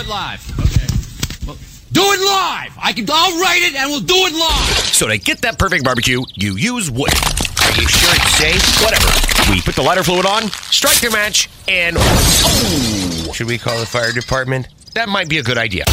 it live. Okay. Well, do it live. I can. I'll write it, and we'll do it live. So to get that perfect barbecue, you use wood. Are you sure it's safe? Whatever. We put the lighter fluid on, strike your match, and oh! Should we call the fire department? That might be a good idea.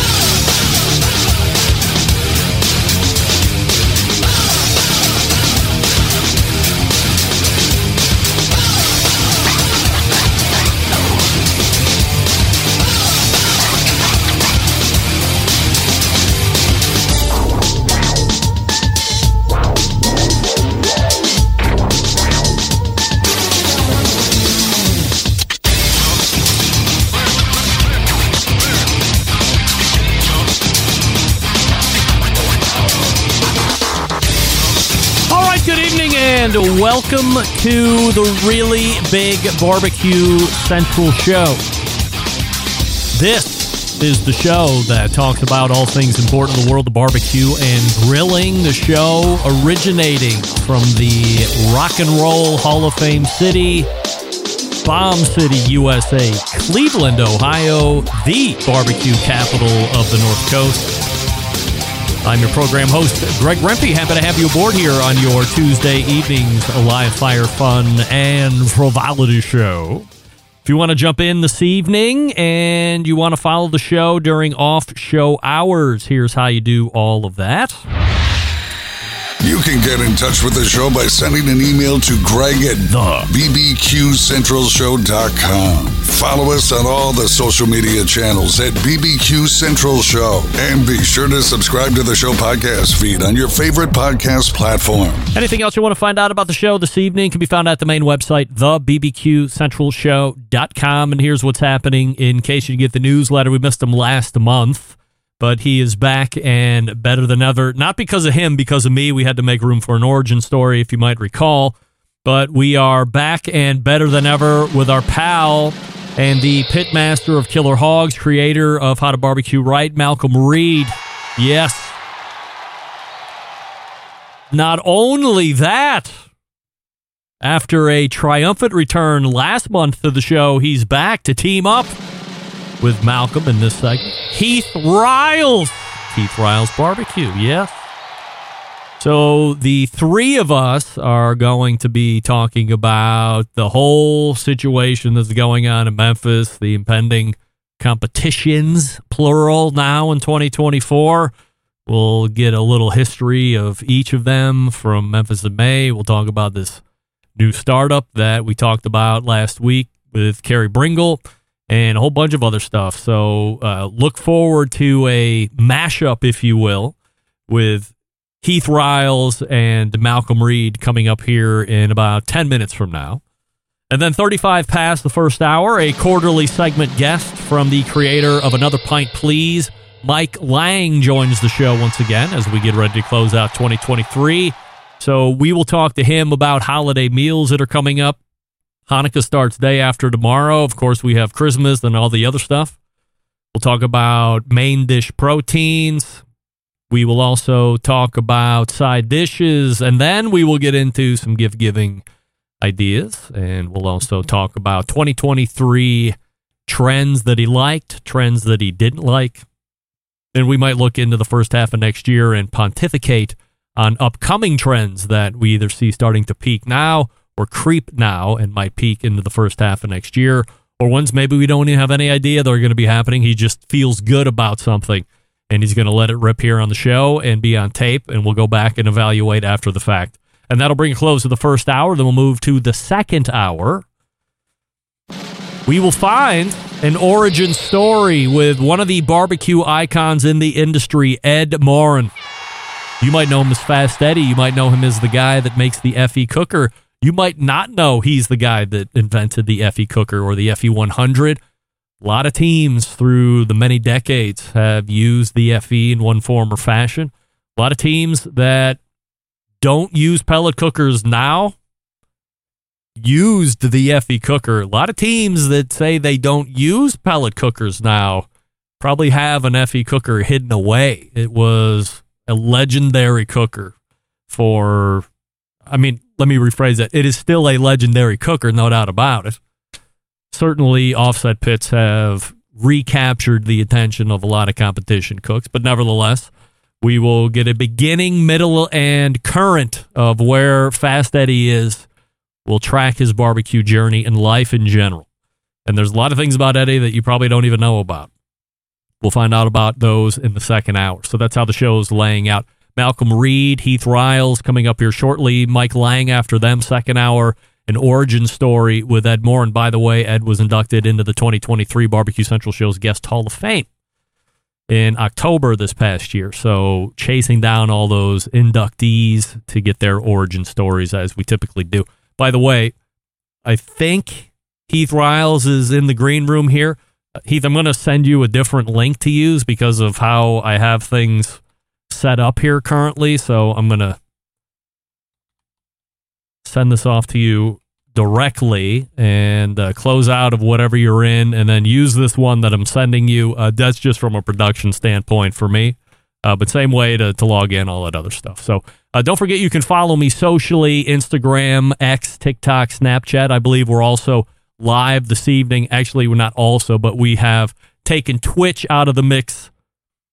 Welcome to the Really Big Barbecue Central Show. This is the show that talks about all things important in the world of barbecue and grilling. The show originating from the Rock and Roll Hall of Fame city, Bomb City, USA, Cleveland, Ohio, the barbecue capital of the North Coast. I'm your program host, Greg Rempe. Happy to have you aboard here on your Tuesday evenings live fire fun and frivolity show. If you want to jump in this evening and you want to follow the show during off show hours, here's how you do all of that. You can get in touch with the show by sending an email to Greg at The. bbqcentralshow.com. Follow us on all the social media channels at BBQ Central Show. And be sure to subscribe to the show podcast feed on your favorite podcast platform. Anything else you want to find out about the show this evening can be found at the main website, thebbqcentralshow.com. And here's what's happening in case you get the newsletter. We missed them last month, but he is back and better than ever. Not because of him, because of me. We had to make room for an origin story, if you might recall. But we are back and better than ever with our pal and the pitmaster of Killer Hogs, creator of How to Barbecue Right, Malcom Reed. Yes. Not only that, after a triumphant return last month to the show, he's back to team up with Malcom in this segment. Heath Riles. Heath Riles Barbecue, yes. So the three of us are going to be talking about the whole situation that's going on in Memphis, the impending competitions, plural, now in 2024. We'll get a little history of each of them from Memphis in May. We'll talk about this new startup that we talked about last week with Carey Bringle and a whole bunch of other stuff. So uh, look forward to a mashup, if you will, with Heath Riles and Malcom Reed coming up here in about 10 minutes from now. And then 35 past the first hour, a quarterly segment guest from the creator of Another Pint Please, Mike Lang, joins the show once again as we get ready to close out 2023. So we will talk to him about holiday meals that are coming up. Hanukkah starts day after tomorrow. Of course, we have Christmas and all the other stuff. We'll talk about main dish proteins. We will also talk about side dishes, and then we will get into some gift giving ideas. And we'll also talk about 2023 trends that he liked, trends that he didn't like. And we might look into the first half of next year and pontificate on upcoming trends that we either see starting to peak now or creep now and might peak into the first half of next year, or ones maybe we don't even have any idea they're going to be happening. He just feels good about something and he's going to let it rip here on the show and be on tape, and we'll go back and evaluate after the fact. And that'll bring a close to the first hour. Then we'll move to the second hour. We will find an origin story with one of the barbecue icons in the industry, Ed Maurin. You might know him as Fast Eddie. You might know him as the guy that makes the FE cooker. You might not know he's the guy that invented the FE cooker or the FE 100. A lot of teams through the many decades have used the FE in one form or fashion. A lot of teams that don't use pellet cookers now used the FE cooker. A lot of teams that say they don't use pellet cookers now probably have an FE cooker hidden away. It was a legendary cooker for, I mean, let me rephrase that. It is still a legendary cooker, no doubt about it. Certainly, offset pits have recaptured the attention of a lot of competition cooks. But nevertheless, we will get a beginning, middle, and current of where Fast Eddie is. We'll track his barbecue journey and life in general. And there's a lot of things about Eddie that you probably don't even know about. We'll find out about those in the second hour. So that's how the show is laying out. Malcom Reed, Heath Riles coming up here shortly. Mike Lang after them, second hour. An origin story with Ed Moore. And by the way, Ed was inducted into the 2023 Barbecue Central Show's Guest Hall of Fame in October this past year. So chasing down all those inductees to get their origin stories as we typically do. By the way, I think Heath Riles is in the green room here. Uh, Heath, I'm going to send you a different link to use because of how I have things set up here currently. So I'm going to send this off to you directly and uh, close out of whatever you're in and then use this one that I'm sending you. Uh, that's just from a production standpoint for me. Uh, but same way to, to log in, all that other stuff. So uh, don't forget you can follow me socially Instagram, X, TikTok, Snapchat. I believe we're also live this evening. Actually, we're not also, but we have taken Twitch out of the mix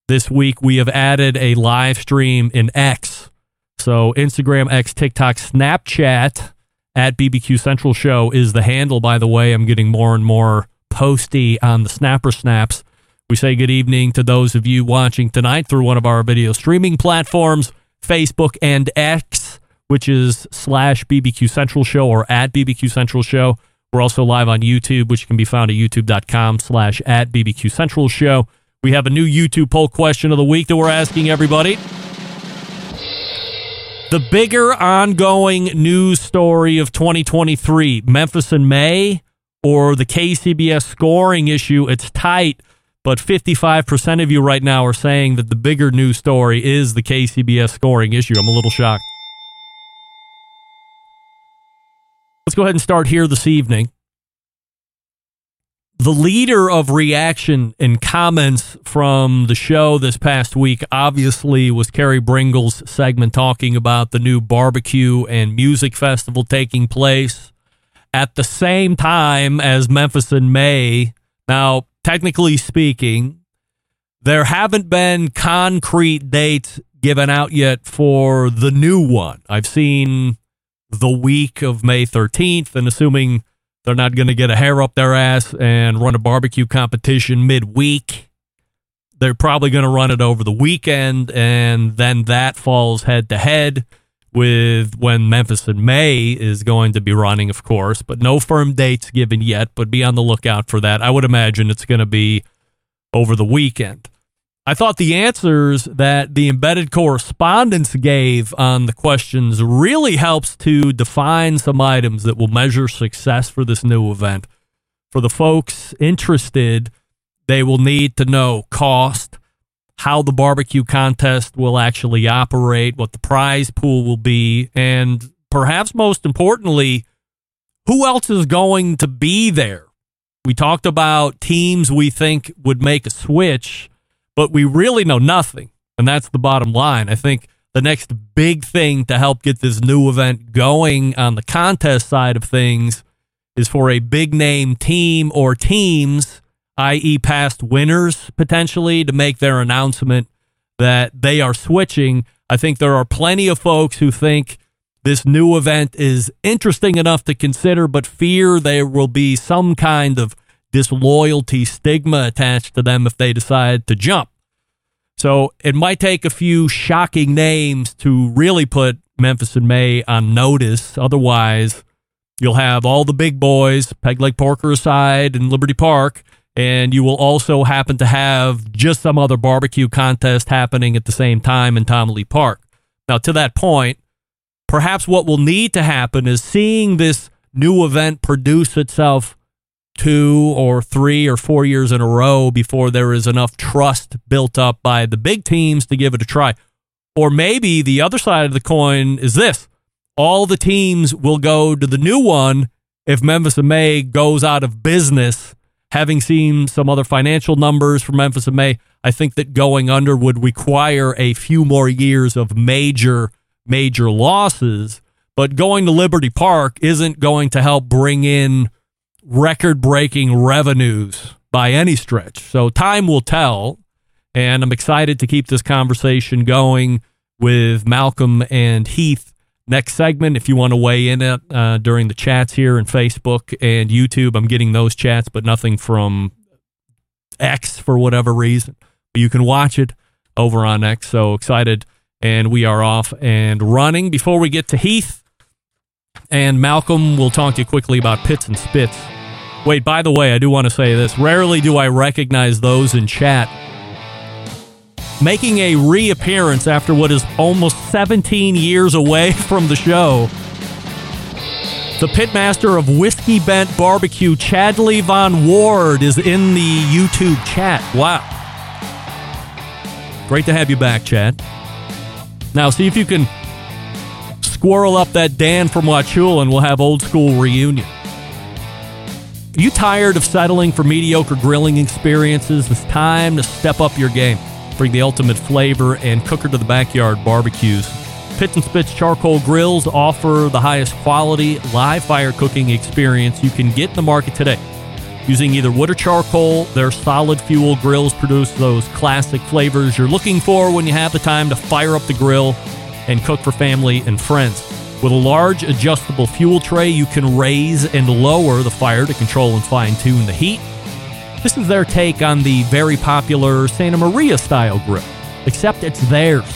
this week. We have added a live stream in X. So Instagram, X, TikTok, Snapchat at BBQ Central Show is the handle, by the way. I'm getting more and more posty on the Snapper Snaps. We say good evening to those of you watching tonight through one of our video streaming platforms, Facebook and X, which is slash BBQ Central Show or at BBQ Central Show. We're also live on YouTube, which can be found at youtube.com slash at BBQ Central Show. We have a new YouTube poll question of the week that we're asking everybody. The bigger ongoing news story of 2023, Memphis in May or the KCBS scoring issue, it's tight, but 55% of you right now are saying that the bigger news story is the KCBS scoring issue. I'm a little shocked. Let's go ahead and start here this evening. The leader of reaction and comments from the show this past week obviously was Carey Bringle's segment talking about the new barbecue and music festival taking place at the same time as Memphis in May. Now, technically speaking, there haven't been concrete dates given out yet for the new one. I've seen the week of May 13th, and assuming they're not going to get a hair up their ass and run a barbecue competition midweek, they're probably going to run it over the weekend, and then that falls head to head with when Memphis in May is going to be running, of course, but no firm dates given yet, but be on the lookout for that. I would imagine it's going to be over the weekend. I thought the answers that the embedded correspondence gave on the questions really helps to define some items that will measure success for this new event. For the folks interested, they will need to know cost, how the barbecue contest will actually operate, what the prize pool will be, and perhaps most importantly, who else is going to be there. We talked about teams we think would make a switch but we really know nothing. And that's the bottom line. I think the next big thing to help get this new event going on the contest side of things is for a big name team or teams, i.e., past winners potentially, to make their announcement that they are switching. I think there are plenty of folks who think this new event is interesting enough to consider, but fear there will be some kind of disloyalty stigma attached to them if they decide to jump. So it might take a few shocking names to really put Memphis and May on notice. Otherwise, you'll have all the big boys, Peg Leg Porker aside and Liberty Park, and you will also happen to have just some other barbecue contest happening at the same time in Tom Lee Park. Now, to that point, perhaps what will need to happen is seeing this new event produce itself two or three or four years in a row before there is enough trust built up by the big teams to give it a try. Or maybe the other side of the coin is this all the teams will go to the new one if Memphis in May goes out of business. Having seen some other financial numbers for Memphis in May, I think that going under would require a few more years of major, major losses. But going to Liberty Park isn't going to help bring in record breaking revenues by any stretch. So time will tell. And I'm excited to keep this conversation going with Malcom and Heath next segment. If you want to weigh in it uh, during the chats here in Facebook and YouTube, I'm getting those chats, but nothing from X for whatever reason. But you can watch it over on X. So excited. And we are off and running. Before we get to Heath and Malcom, we'll talk to you quickly about pits and spits. Wait, by the way, I do want to say this. Rarely do I recognize those in chat making a reappearance after what is almost 17 years away from the show. The pitmaster of Whiskey Bent Barbecue, Chadley Von Ward, is in the YouTube chat. Wow. Great to have you back, Chad. Now, see if you can squirrel up that Dan from Wauchula and we'll have old school reunion. Are you tired of settling for mediocre grilling experiences? It's time to step up your game. Bring the ultimate flavor and cooker to the backyard barbecues. Pits and Spits charcoal grills offer the highest quality live fire cooking experience you can get in the market today. Using either wood or charcoal, their solid fuel grills produce those classic flavors you're looking for when you have the time to fire up the grill and cook for family and friends. With a large adjustable fuel tray, you can raise and lower the fire to control and fine tune the heat. This is their take on the very popular Santa Maria style grill, except it's theirs.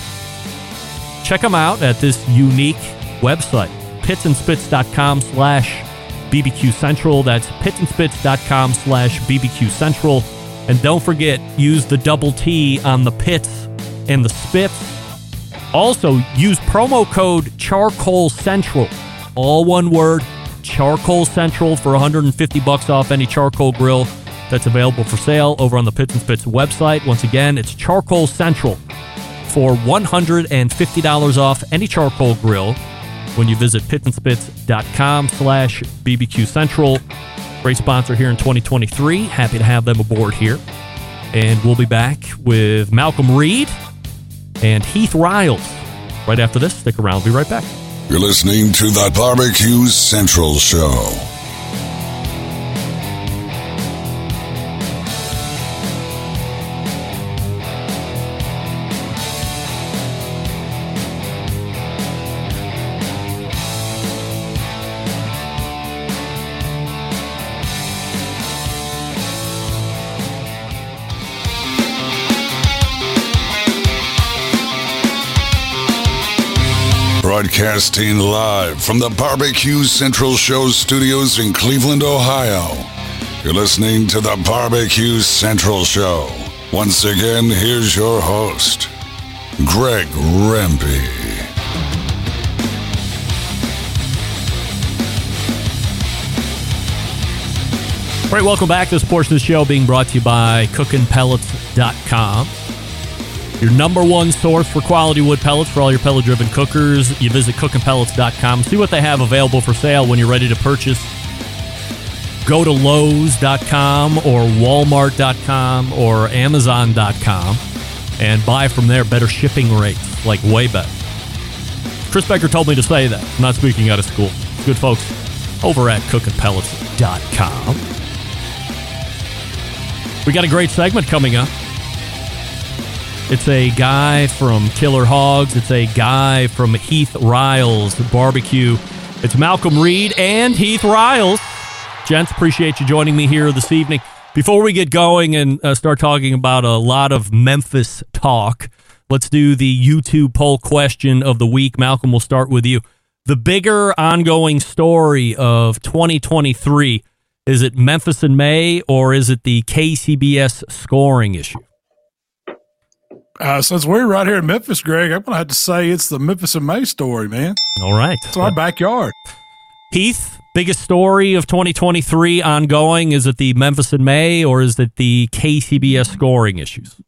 Check them out at this unique website, pitsandspits.com slash BBQ Central. That's pitsandspits.com slash BBQ Central. And don't forget, use the double T on the pits and the spits. Also, use promo code Charcoal Central. All one word, Charcoal Central for 150 bucks off any charcoal grill that's available for sale over on the Pits and Spits website. Once again, it's Charcoal Central for $150 off any charcoal grill when you visit pitsandspits.com slash BBQ Central. Great sponsor here in 2023. Happy to have them aboard here. And we'll be back with Malcom Reed and Heath Riles. Right after this, stick around. We'll be right back. You're listening to the Barbecue Central Show. Broadcasting live from the Barbecue Central Show studios in Cleveland, Ohio. You're listening to the Barbecue Central Show. Once again, here's your host, Greg Rempe. All right, welcome back. This portion of the show being brought to you by cookingpellets.com. Your number one source for quality wood pellets for all your pellet driven cookers. You visit cookingpellets.com. See what they have available for sale when you're ready to purchase. Go to Lowe's.com or Walmart.com or Amazon.com and buy from there better shipping rates, like way better. Chris Becker told me to say that. I'm not speaking out of school. Good folks over at cookingpellets.com. We got a great segment coming up. It's a guy from Killer Hogs. It's a guy from Heath Riles Barbecue. It's Malcom Reed and Heath Riles. Gents, appreciate you joining me here this evening. Before we get going and uh, start talking about a lot of Memphis talk, let's do the YouTube poll question of the week. Malcom, we'll start with you. The bigger ongoing story of 2023 is it Memphis in May or is it the KCBS scoring issue? Uh, since we're right here in Memphis, Greg, I'm going to have to say it's the Memphis and May story, man. All right. It's our backyard. Heath, biggest story of 2023 ongoing. Is it the Memphis and May or is it the KCBS scoring issues?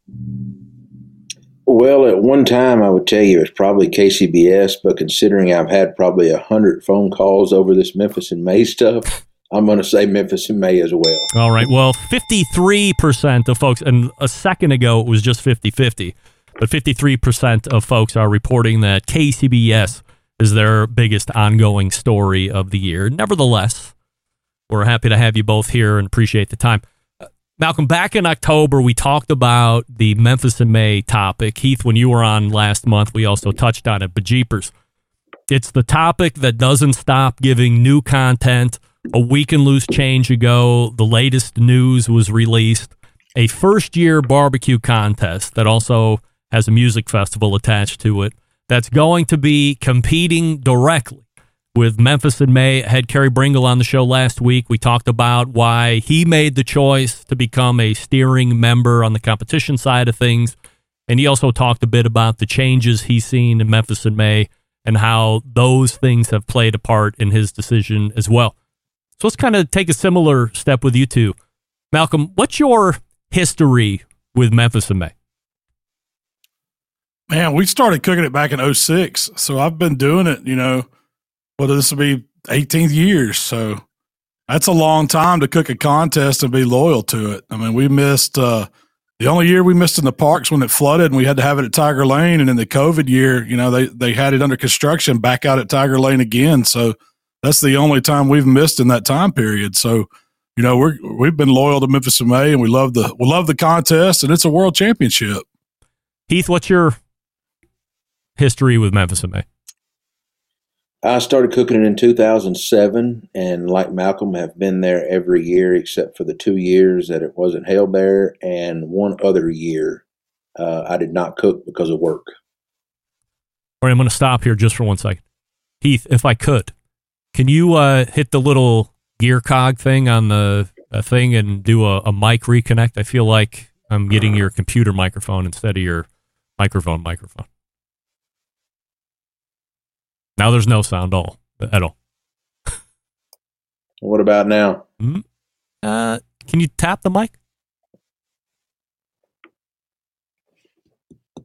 Well, at one time, I would tell you it's probably KCBS, but considering I've had probably a hundred phone calls over this Memphis and May stuff, I'm going to say Memphis in May as well. All right. Well, 53% of folks, and a second ago it was just 50 50, but 53% of folks are reporting that KCBS is their biggest ongoing story of the year. Nevertheless, we're happy to have you both here and appreciate the time. Uh, Malcom, back in October, we talked about the Memphis in May topic. Heath, when you were on last month, we also touched on it. But Jeepers, it's the topic that doesn't stop giving new content. A week and loose change ago, the latest news was released. A first year barbecue contest that also has a music festival attached to it that's going to be competing directly with Memphis in May. I had Carey Bringle on the show last week. We talked about why he made the choice to become a steering member on the competition side of things. And he also talked a bit about the changes he's seen in Memphis in May and how those things have played a part in his decision as well. So let's kind of take a similar step with you two. Malcom, what's your history with Memphis in May? Man, we started cooking it back in 06. So I've been doing it, you know, well, this will be 18th years. So that's a long time to cook a contest and be loyal to it. I mean, we missed uh, the only year we missed in the parks when it flooded and we had to have it at Tiger Lane. And in the COVID year, you know, they, they had it under construction back out at Tiger Lane again. So that's the only time we've missed in that time period. So, you know, we're, we've been loyal to Memphis in May and we love the, we love the contest and it's a world championship. Heath, what's your history with Memphis in May? I started cooking it in 2007, and like Malcom, have been there every year except for the two years that it wasn't held there, and one other year uh, I did not cook because of work. All right, I'm going to stop here just for one second. Heath, if I could, can you uh, hit the little gear cog thing on the uh, thing and do a, a mic reconnect? I feel like I'm getting your computer microphone instead of your microphone microphone. Now there's no sound all at all. What about now? Mm-hmm. Uh, can you tap the mic?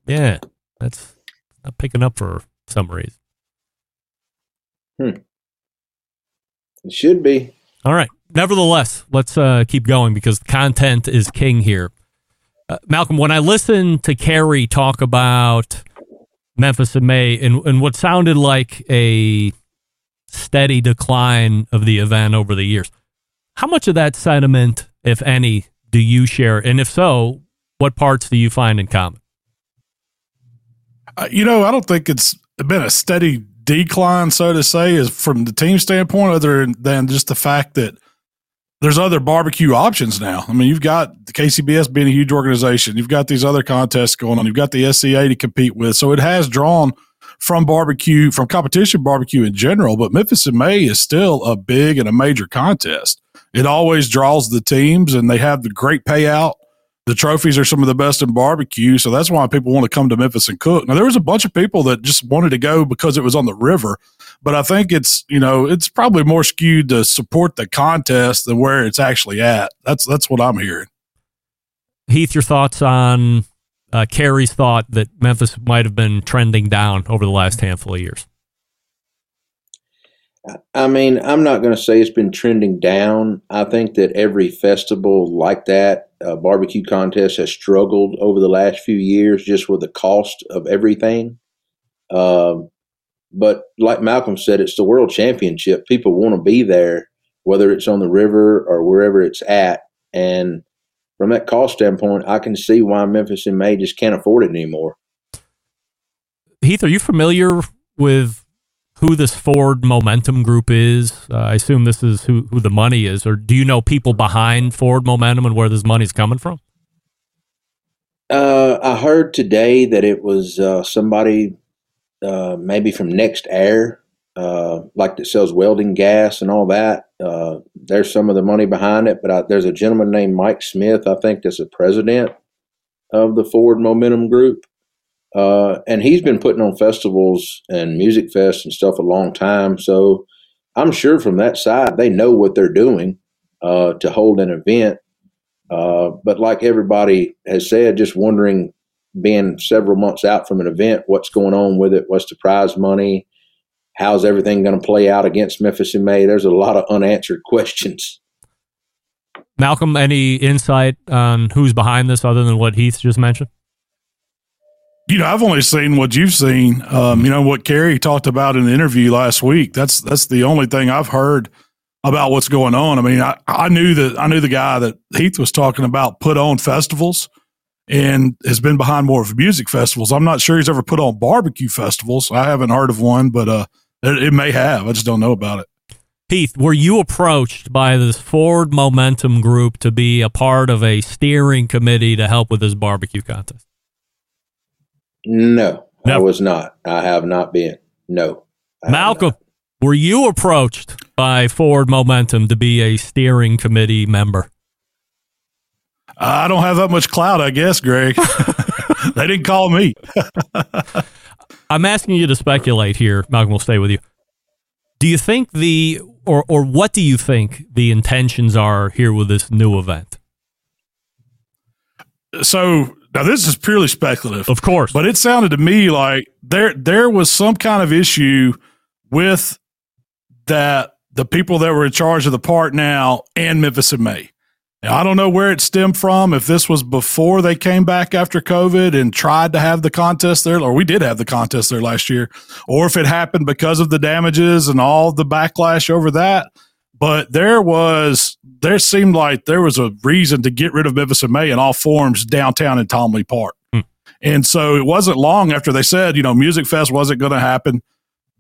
Yeah, that's not picking up for some reason. Hmm. It should be. All right. Nevertheless, let's uh, keep going because content is king here. Uh, Malcom, when I listen to Carey talk about Memphis in May and, and what sounded like a steady decline of the event over the years. How much of that sentiment, if any, do you share? And if so, what parts do you find in common? Uh, you know, I don't think it's been a steady decline, so to say, is from the team standpoint, other than just the fact that there's other barbecue options now. I mean, you've got the KCBS being a huge organization. You've got these other contests going on. You've got the SCA to compete with. So it has drawn from barbecue, from competition barbecue in general. But Memphis in May is still a big and a major contest. It always draws the teams and they have the great payout the trophies are some of the best in barbecue. So that's why people want to come to Memphis and cook. Now, there was a bunch of people that just wanted to go because it was on the river, but I think it's, you know, it's probably more skewed to support the contest than where it's actually at. That's, that's what I'm hearing. Heath, your thoughts on uh, Carey's thought that Memphis might have been trending down over the last handful of years? I mean, I'm not going to say it's been trending down. I think that every festival like that, uh, barbecue contest, has struggled over the last few years just with the cost of everything. Um, but like Malcom said, it's the world championship. People want to be there, whether it's on the river or wherever it's at. And from that cost standpoint, I can see why Memphis in May just can't afford it anymore. Heath, are you familiar with who this Forward Momentum Group is? Uh, I assume this is who, who the money is, or do you know people behind Forward Momentum and where this money's coming from? Uh, I heard today that it was uh, somebody uh, maybe from nexAir, uh, like that sells welding gas and all that. Uh, there's some of the money behind it, but I, there's a gentleman named Mike Smith, I think, that's the president of the Forward Momentum Group. Uh, and he's been putting on festivals and music fests and stuff a long time. So I'm sure from that side, they know what they're doing uh, to hold an event. Uh, but like everybody has said, just wondering, being several months out from an event, what's going on with it? What's the prize money? How's everything going to play out against Memphis in May? There's a lot of unanswered questions. Malcom, any insight on who's behind this other than what Heath just mentioned? You know, I've only seen what you've seen. Um, you know what Carey talked about in the interview last week. That's that's the only thing I've heard about what's going on. I mean, I, I knew that I knew the guy that Heath was talking about put on festivals and has been behind more of music festivals. I'm not sure he's ever put on barbecue festivals. I haven't heard of one, but uh, it, it may have. I just don't know about it. Heath, were you approached by this Forward Momentum group to be a part of a steering committee to help with this barbecue contest? No, I was not. I have not been. No. I Malcom, were you approached by Forward Momentum to be a steering committee member? I don't have that much clout, I guess, Greg. they didn't call me. I'm asking you to speculate here. Malcom will stay with you. Do you think the or or what do you think the intentions are here with this new event? So now this is purely speculative. Of course. But it sounded to me like there there was some kind of issue with that the people that were in charge of the park now and Memphis and May. Now, I don't know where it stemmed from. If this was before they came back after COVID and tried to have the contest there, or we did have the contest there last year, or if it happened because of the damages and all the backlash over that. But there was, there seemed like there was a reason to get rid of Memphis and May in all forms downtown in Tom Lee Park. Hmm. And so it wasn't long after they said, you know, Music Fest wasn't going to happen.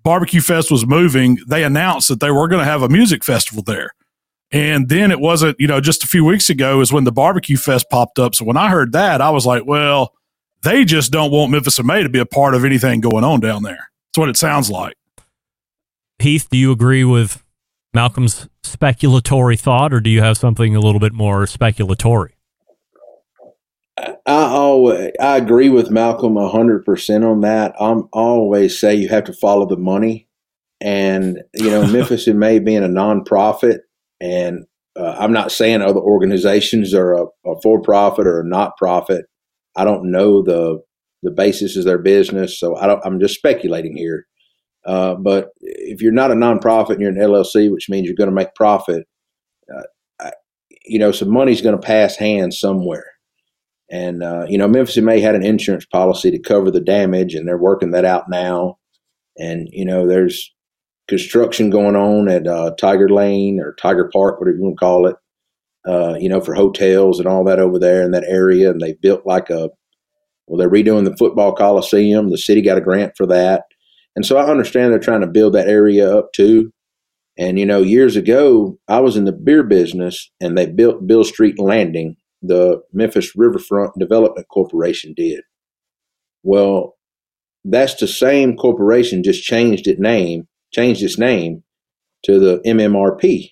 Barbecue Fest was moving. They announced that they were going to have a music festival there. And then it wasn't, you know, just a few weeks ago is when the Barbecue Fest popped up. So when I heard that, I was like, well, they just don't want Memphis and May to be a part of anything going on down there. That's what it sounds like. Heath, do you agree with Malcom's speculatory thought, or do you have something a little bit more speculatory? I always I agree with Malcom hundred percent on that. I'm always say you have to follow the money, and you know Memphis and May being a nonprofit, and uh, I'm not saying other organizations are a, a for profit or a not profit. I don't know the the basis of their business, so I don't. I'm just speculating here. Uh, but if you're not a nonprofit and you're an LLC, which means you're going to make profit, uh, I, you know some money's going to pass hands somewhere. And uh, you know, Memphis May had an insurance policy to cover the damage, and they're working that out now. And you know, there's construction going on at uh, Tiger Lane or Tiger Park, whatever you want to call it. Uh, you know, for hotels and all that over there in that area, and they built like a well, they're redoing the football coliseum. The city got a grant for that, and so I understand they're trying to build that area up too. And you know, years ago, I was in the beer business, and they built Beale Street Landing the Memphis Riverfront Development Corporation did. Well, that's the same corporation just changed its name, changed its name to the MMRP.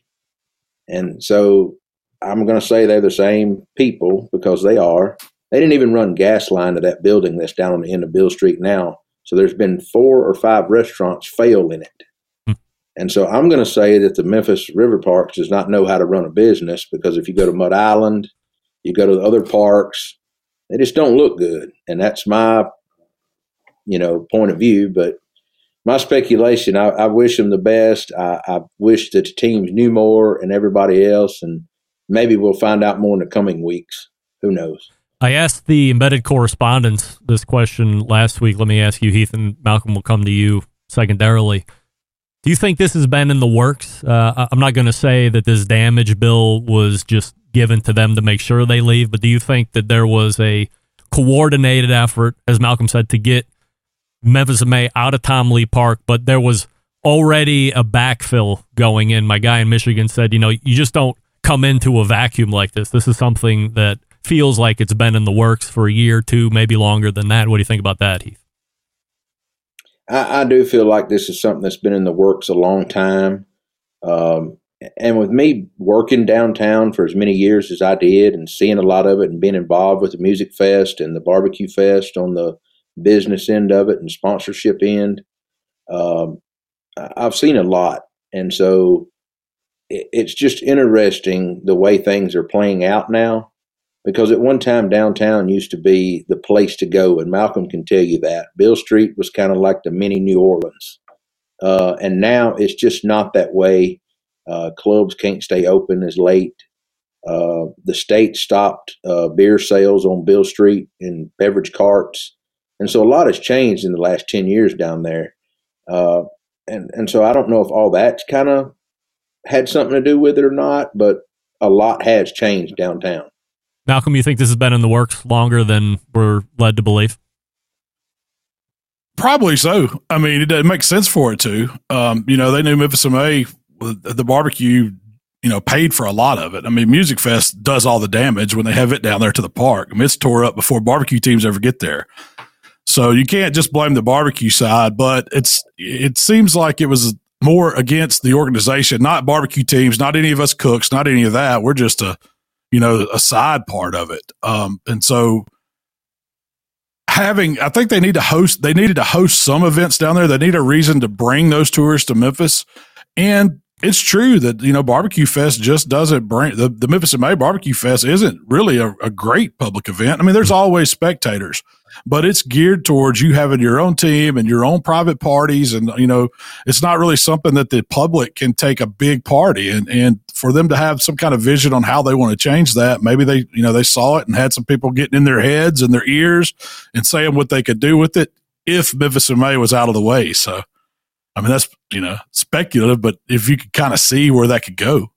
And so I'm going to say they're the same people because they are. They didn't even run gas line to that building that's down on the end of Beale Street now. So there's been four or five restaurants fail in it. Hmm. And so I'm going to say that the Memphis River Parks does not know how to run a business because if you go to Mud Island, you go to the other parks, they just don't look good. And that's my, you know, point of view. But my speculation, I, I wish them the best. I, I wish that the teams knew more and everybody else. And maybe we'll find out more in the coming weeks. Who knows? I asked the embedded correspondents this question last week. Let me ask you, Heath, and Malcom will come to you secondarily. Do you think this has been in the works? Uh, I'm not going to say that this damage bill was just given to them to make sure they leave, but do you think that there was a coordinated effort, as Malcom said, to get Memphis and May out of Tom Lee Park, but there was already a backfill going in? My guy in Michigan said, you know, you just don't come into a vacuum like this. This is something that feels like it's been in the works for a year, or two, maybe longer than that. What do you think about that, Heath? I, I do feel like this is something that's been in the works a long time. Um, and with me working downtown for as many years as I did and seeing a lot of it and being involved with the Music Fest and the Barbecue Fest on the business end of it and sponsorship end, um, I've seen a lot. And so it's just interesting the way things are playing out now because at one time downtown used to be the place to go and malcom can tell you that. Beale street was kind of like the mini new orleans. Uh, and now it's just not that way. Uh, clubs can't stay open as late. Uh, the state stopped uh, beer sales on beale street and beverage carts. And so a lot has changed in the last 10 years down there. Uh, and, and so i don't know if all that's kind of had something to do with it or not, but a lot has changed downtown. Malcom, you think this has been in the works longer than we're led to believe? Probably so. I mean, it, it makes sense for it to. Um, you know, they knew Memphis MA, the barbecue, you know, paid for a lot of it. I mean, Music Fest does all the damage when they have it down there to the park. I mean, it's tore up before barbecue teams ever get there. So you can't just blame the barbecue side, but it's it seems like it was more against the organization, not barbecue teams, not any of us cooks, not any of that. We're just a you know a side part of it. Um, and so having, I think they need to host. They needed to host some events down there. They need a reason to bring those tourists to Memphis, and it's true that you know barbecue fest just doesn't bring the, the memphis may barbecue fest isn't really a, a, great public event i mean there's always spectators but it's geared towards you having your own team and your own private parties. And you know it's not really something that the public can take a big party. And and for them to have some kind of vision on how they want to change that maybe they you know they saw it and had some people getting in their heads and their ears and saying what they could do with it if memphis in may was out of the way. So I mean, that's, you know, speculative, but if you could kind of see where that could go.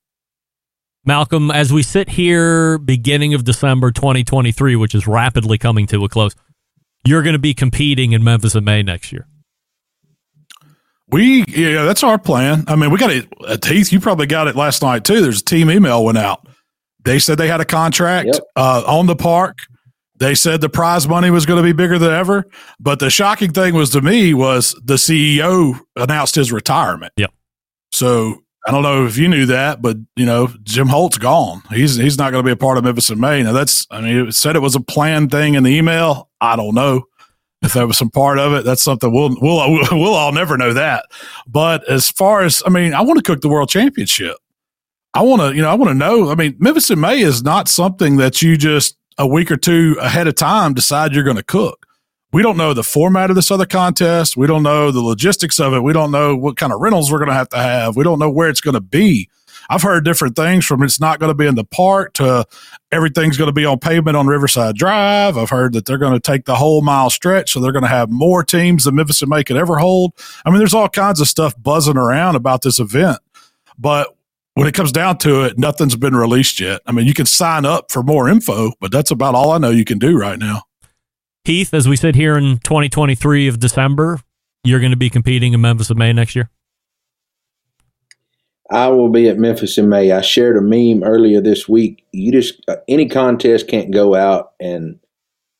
Malcom, as we sit here beginning of December 2023, which is rapidly coming to a close, you're going to be competing in Memphis in May next year. We, yeah, that's our plan. I mean, we got it. Uh, Heath, you probably got it last night too. There's a team email went out. They said they had a contract yep. uh, on the park. They said the prize money was going to be bigger than ever. But the shocking thing was to me was the CEO announced his retirement. Yep. So I don't know if you knew that, but you know, Jim Holt's gone. He's he's not going to be a part of Memphis in May. Now that's I mean, it said it was a planned thing in the email. I don't know if that was some part of it. That's something we'll we'll we'll all never know that. But as far as I mean, I want to cook the world championship. I want to, you know, I want to know. I mean, Memphis in May is not something that you just a week or two ahead of time decide you're going to cook. We don't know the format of this other contest. We don't know the logistics of it. We don't know what kind of rentals we're going to have to have. We don't know where it's going to be. I've heard different things from it's not going to be in the park to everything's going to be on pavement on Riverside Drive. I've heard that they're going to take the whole mile stretch, so they're going to have more teams than Memphis and May could ever hold. I mean, there's all kinds of stuff buzzing around about this event, but when it comes down to it, nothing's been released yet. I mean, you can sign up for more info, but that's about all I know you can do right now. Heath, as we sit here in 2023 of December, you're going to be competing in Memphis in May next year? I will be at Memphis in May. I shared a meme earlier this week. You just, uh, any contest can't go out and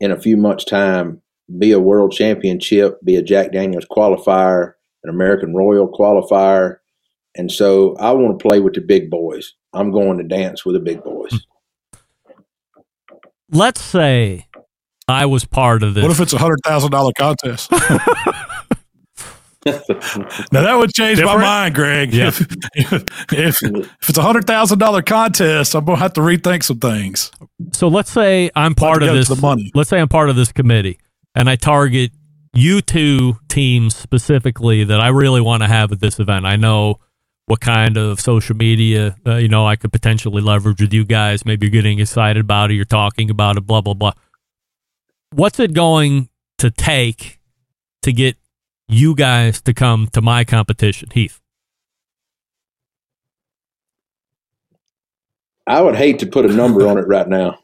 in a few months' time be a world championship, be a Jack Daniels qualifier, an American Royal qualifier, and so I want to play with the big boys. I'm going to dance with the big boys. Let's say I was part of this. What if it's a hundred thousand dollar contest? now that would change Different? my mind, Greg. Yeah. If, if, if it's a hundred thousand dollar contest, I'm gonna have to rethink some things. So let's say I'm part of this. The money. Let's say I'm part of this committee, and I target you two teams specifically that I really want to have at this event. I know what kind of social media uh, you know I could potentially leverage with you guys. Maybe you're getting excited about it, you're talking about it, blah blah blah. What's it going to take to get you guys to come to my competition, Heath? I would hate to put a number on it right now.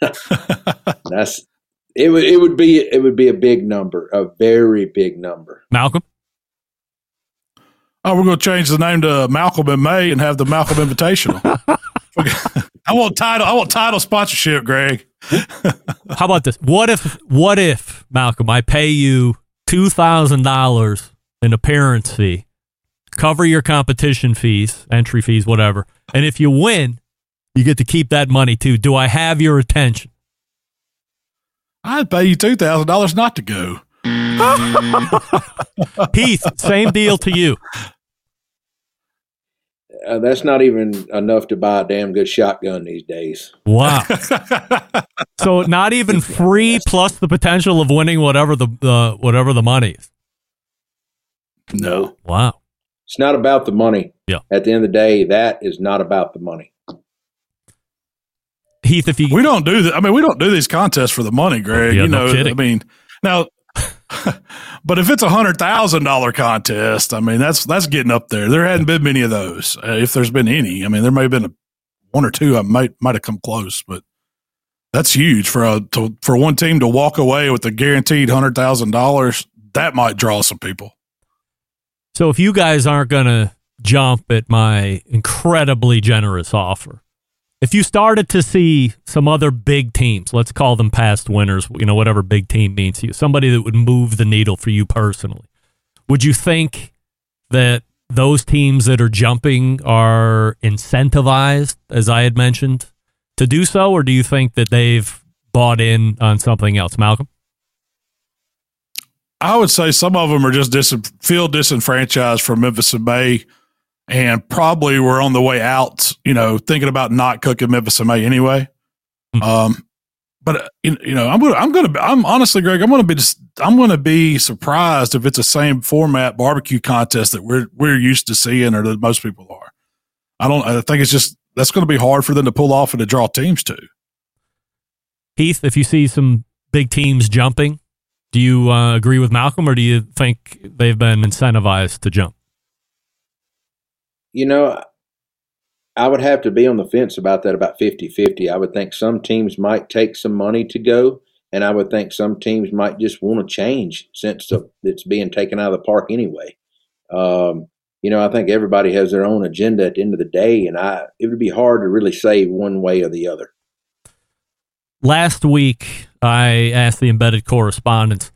That's it would it would be it would be a big number, a very big number. Malcom oh, we're going to change the name to Malcom and May and have the Malcom Invitational. I want title. I want title sponsorship, Greg. How about this? What if? What if Malcom? I pay you two thousand dollars in appearance fee, cover your competition fees, entry fees, whatever, and if you win, you get to keep that money too. Do I have your attention? I'd pay you two thousand dollars not to go. Heath, same deal to you. Uh, that's not even enough to buy a damn good shotgun these days. Wow. so not even free plus the potential of winning whatever the uh, whatever the money is. No. Wow. It's not about the money. Yeah. At the end of the day, that is not about the money. Heath, if you we don't do that, I mean, we don't do these contests for the money, Greg. Yeah, you know, no I mean, now but if it's a hundred thousand dollar contest, I mean that's that's getting up there. There hadn't been many of those, uh, if there's been any. I mean, there may have been a, one or two. I might might have come close, but that's huge for a to, for one team to walk away with a guaranteed hundred thousand dollars. That might draw some people. So if you guys aren't going to jump at my incredibly generous offer, if you started to see some other big teams, let's call them past winners, you know, whatever big team means to you, somebody that would move the needle for you personally, would you think that those teams that are jumping are incentivized, as I had mentioned, to do so, or do you think that they've bought in on something else, Malcom? I would say some of them are just dis- feel disenfranchised from Memphis in May, and probably were on the way out. You know, thinking about not cooking Memphis in May anyway. Mm-hmm. Um, but uh, you know, I'm gonna, I'm gonna, I'm honestly, Greg, I'm gonna be, just, I'm gonna be surprised if it's the same format barbecue contest that we're we're used to seeing, or that most people are. I don't. I think it's just that's going to be hard for them to pull off and to draw teams to. Heath, if you see some big teams jumping, do you uh, agree with Malcom, or do you think they've been incentivized to jump? You know, I would have to be on the fence about that about 50 50. I would think some teams might take some money to go, and I would think some teams might just want to change since it's being taken out of the park anyway. Um, you know, I think everybody has their own agenda at the end of the day, and I it would be hard to really say one way or the other. Last week, I asked the embedded correspondents,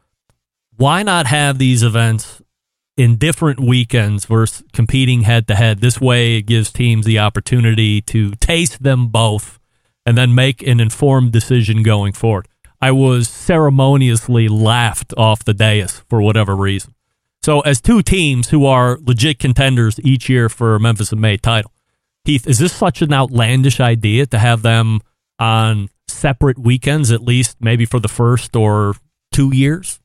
why not have these events in different weekends versus competing head to head? This way, it gives teams the opportunity to taste them both and then make an informed decision going forward. I was ceremoniously laughed off the dais for whatever reason. So, as two teams who are legit contenders each year for a Memphis in May title, Heath, is this such an outlandish idea to have them on separate weekends, at least maybe for the first or two years?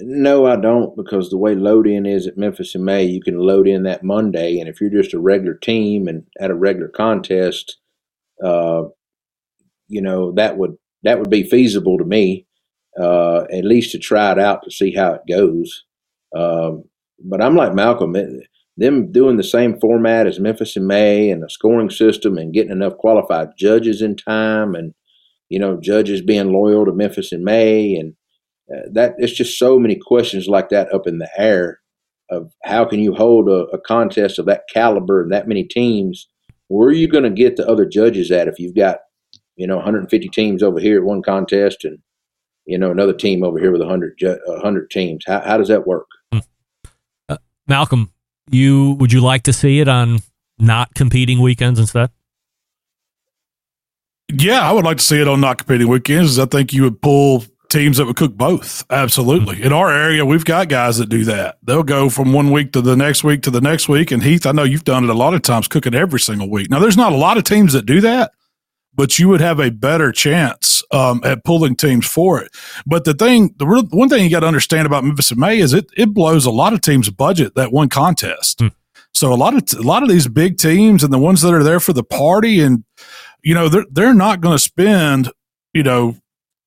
No, I don't, because the way load in is at Memphis in May, you can load in that Monday, and if you're just a regular team and at a regular contest, uh, you know that would that would be feasible to me uh, at least to try it out to see how it goes. Um, but I'm like Malcom, it, them doing the same format as Memphis in May and a scoring system and getting enough qualified judges in time and, you know, judges being loyal to Memphis in May and that it's just so many questions like that up in the air of how can you hold a, a contest of that caliber and that many teams? Where are you going to get the other judges at if you've got, you know, 150 teams over here at one contest and you know, another team over here with 100, 100 teams. How, how does that work? Hmm. Uh, Malcom, you would you like to see it on not competing weekends instead? Yeah, I would like to see it on not competing weekends. I think you would pull teams that would cook both. Absolutely. In our area, we've got guys that do that. They'll go from one week to the next week to the next week. And Heath, I know you've done it a lot of times, cooking every single week. Now, there's not a lot of teams that do that, but you would have a better chance um, at pulling teams for it. But the thing, the real, one thing you got to understand about Memphis in May is it it blows a lot of teams' budget that one contest. Hmm. So a lot of a lot of these big teams and the ones that are there for the party and you know they're they're not going to spend you know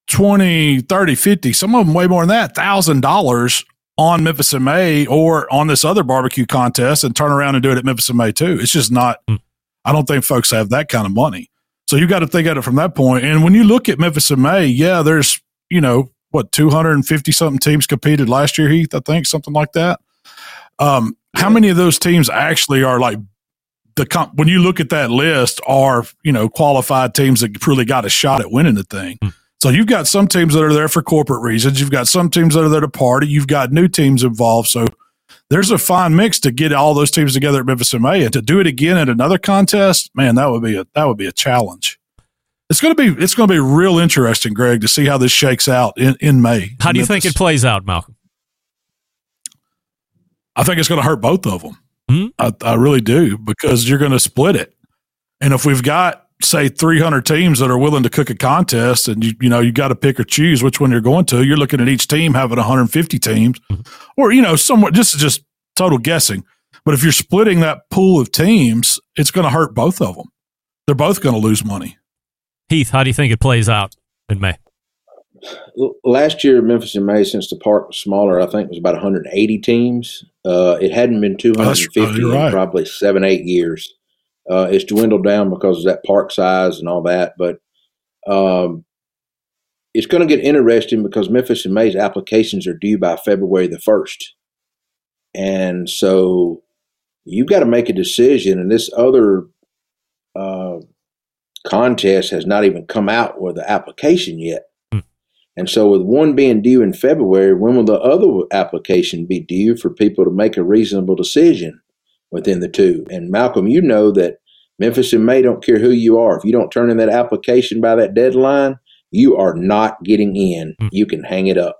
20 30 50 some of them way more than that thousand dollars on Memphis in May or on this other barbecue contest and turn around and do it at Memphis in May too. It's just not. Hmm. I don't think folks have that kind of money. So you got to think at it from that point. And when you look at Memphis in May, yeah, there's, you know, what, 250 something teams competed last year, Heath, I think, something like that. Um, how many of those teams actually are like the comp- when you look at that list are, you know, qualified teams that really got a shot at winning the thing? Hmm. So you've got some teams that are there for corporate reasons. You've got some teams that are there to party. You've got new teams involved. So there's a fine mix to get all those teams together at Memphis in May, and to do it again at another contest, man, that would be a that would be a challenge. It's going to be it's to be real interesting, Greg, to see how this shakes out in, in May. How do you Memphis. think it plays out, Malcom? I think it's going to hurt both of them. Mm-hmm. I, I really do because you're going to split it, and if we've got say 300 teams that are willing to cook a contest and you you know you got to pick or choose which one you're going to you're looking at each team having 150 teams mm-hmm. or you know somewhat just is just total guessing but if you're splitting that pool of teams it's going to hurt both of them they're both going to lose money heath how do you think it plays out in may last year, Memphis in May, since the park was smaller, I think it was about 180 teams. Uh, it hadn't been 250 Oh, right. in probably seven, eight years. Uh, it's dwindled down because of that park size and all that. But um, it's going to get interesting because Memphis in May's applications are due by February the 1st. And so you've got to make a decision. And this other uh, contest has not even come out with the application yet. And so, with one being due in February, when will the other application be due for people to make a reasonable decision within the two? And Malcom, you know that Memphis in May don't care who you are. If you don't turn in that application by that deadline, you are not getting in. Hmm. You can hang it up,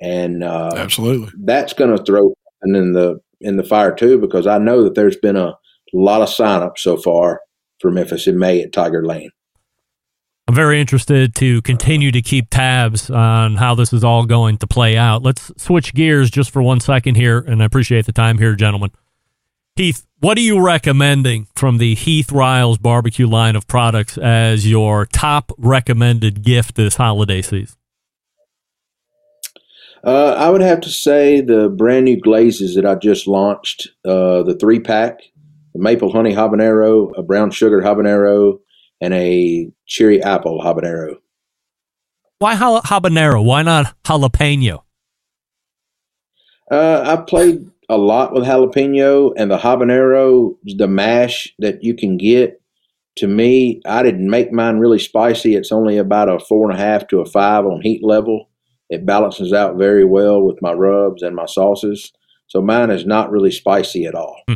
and uh, Absolutely. that's going to throw in the in the fire too, because I know that there's been a lot of signups so far for Memphis in May at Tiger Lane. I'm very interested to continue to keep tabs on how this is all going to play out. Let's switch gears just for one second here, and I appreciate the time here, gentlemen. Heath, what are you recommending from the Heath Riles barbecue line of products as your top recommended gift this holiday season? Uh, I would have to say the brand new glazes that I just launched, uh, the three pack, the maple honey habanero, a brown sugar habanero, and a cherry apple habanero. Why habanero? Why not jalapeno? Uh, I played a lot with jalapeno and the habanero, the mash that you can get. To me, I didn't make mine really spicy. It's only about a four and a half to a five on heat level. It balances out very well with my rubs and my sauces. So mine is not really spicy at all. Hmm.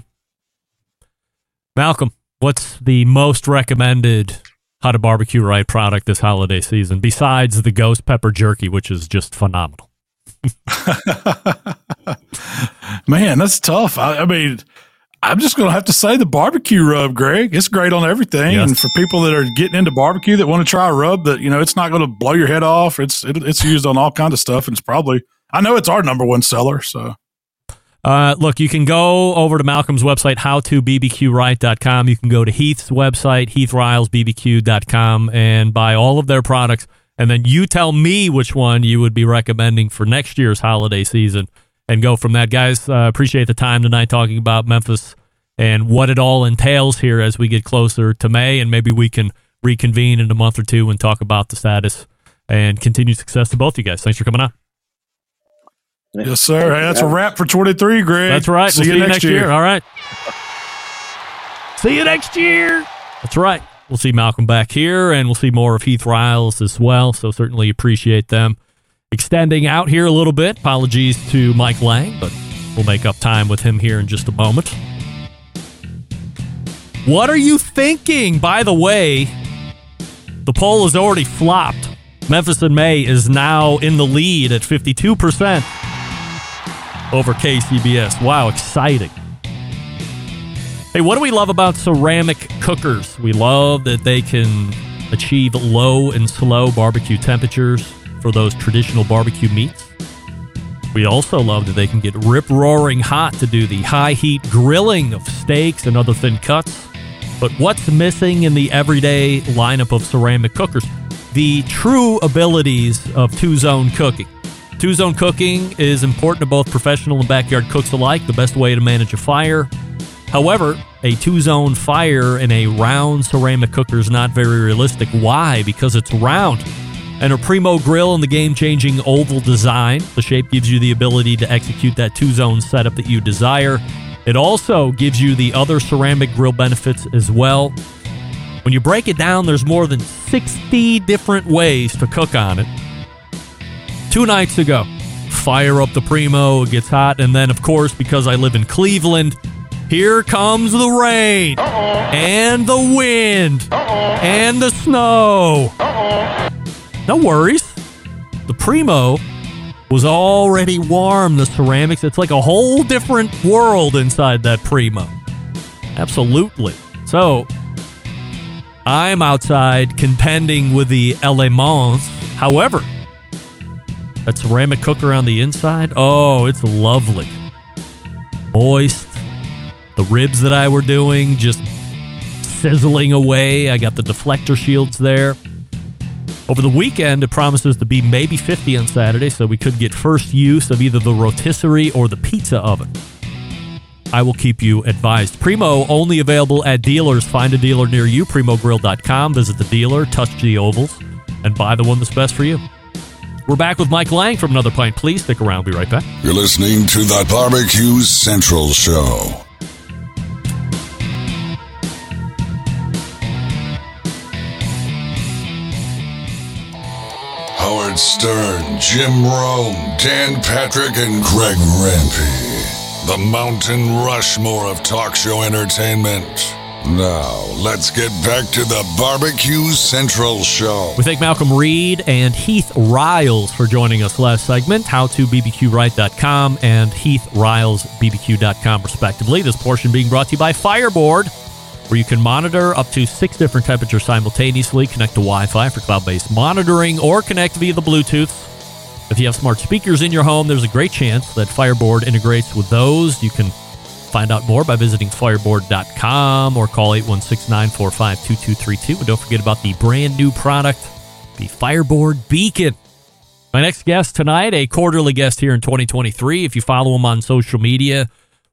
Malcom, what's the most recommended how to barbecue right product this holiday season besides the ghost pepper jerky, which is just phenomenal? Man, that's tough. I, I mean, I'm just going to have to say the barbecue rub, Greg. It's great on everything. Yes. And for people that are getting into barbecue that want to try a rub that, you know, it's not going to blow your head off. It's it, it's used on all kinds of stuff. And it's probably, I know it's our number one seller. So Uh, look, you can go over to Malcom's website, howtobbqright.com. You can go to Heath's website, heathrilesbbq.com, and buy all of their products. And then you tell me which one you would be recommending for next year's holiday season and go from that. Guys, uh, appreciate the time tonight talking about Memphis and what it all entails here as we get closer to May. And maybe we can reconvene in a month or two and talk about the status and continued success to both you guys. Thanks for coming on. yes, sir. Hey, that's a wrap for 23, Greg. That's right. See, we'll you, see you next next year. year. All right. See you next year. That's right. We'll see Malcom back here, and we'll see more of Heath Riles as well. So certainly appreciate them extending out here a little bit. Apologies to Mike Lang, but we'll make up time with him here in just a moment. What are you thinking? By the way, the poll has already flopped. Memphis in May is now in the lead at 52% over KCBS. Wow, exciting. Hey, what do we love about ceramic cookers? We love that they can achieve low and slow barbecue temperatures for those traditional barbecue meats. We also love that they can get rip roaring hot to do the high heat grilling of steaks and other thin cuts. But what's missing in the everyday lineup of ceramic cookers? The true abilities of two zone cooking. Two zone cooking is important to both professional and backyard cooks alike, the best way to manage a fire. However, a two zone fire in a round ceramic cooker is not very realistic. Why? Because it's round. And a Primo grill in the game changing oval design, the shape gives you the ability to execute that two zone setup that you desire. It also gives you the other ceramic grill benefits as well. When you break it down, there's more than 60 different ways to cook on it. Two nights ago, fire up the Primo, it gets hot, and then, of course, because I live in Cleveland, here comes the rain and the wind and the snow. No worries. The Primo was already warm, the ceramics. It's like a whole different world inside that Primo. Absolutely. So, I'm outside contending with the elements. However, that ceramic cooker on the inside, oh, it's lovely. Moist. The ribs that I were doing just sizzling away. I got the deflector shields there. Over the weekend, it promises to be maybe 50 on Saturday, so we could get first use of either the rotisserie or the pizza oven. I will keep you advised. Primo only available at dealers. Find a dealer near you. PrimoGrill.com. Visit the dealer, touch the ovals, and buy the one that's best for you. We're back with Mike Lang from Another Pint. Please stick around. We'll Be right back. You're listening to the Barbecue Central Show. Stern, Jim Rome, Dan Patrick, and Greg Rempe. The Mountain Rushmore of talk show entertainment. Now, let's get back to the Barbecue Central Show. We thank Malcom Reed and Heath Riles for joining us last segment. HowToBBQRight.com and HeathRilesBBQ.com, respectively. This portion being brought to you by Fireboard, where you can monitor up to six different temperatures simultaneously, connect to Wi Fi for cloud based monitoring, or connect via the Bluetooth. If you have smart speakers in your home, there's a great chance that Fireboard integrates with those. You can Find out more by visiting fireboard.com or call 816 945 2232. And don't forget about the brand new product, the Fireboard Beacon. My next guest tonight, a quarterly guest here in 2023. If you follow him on social media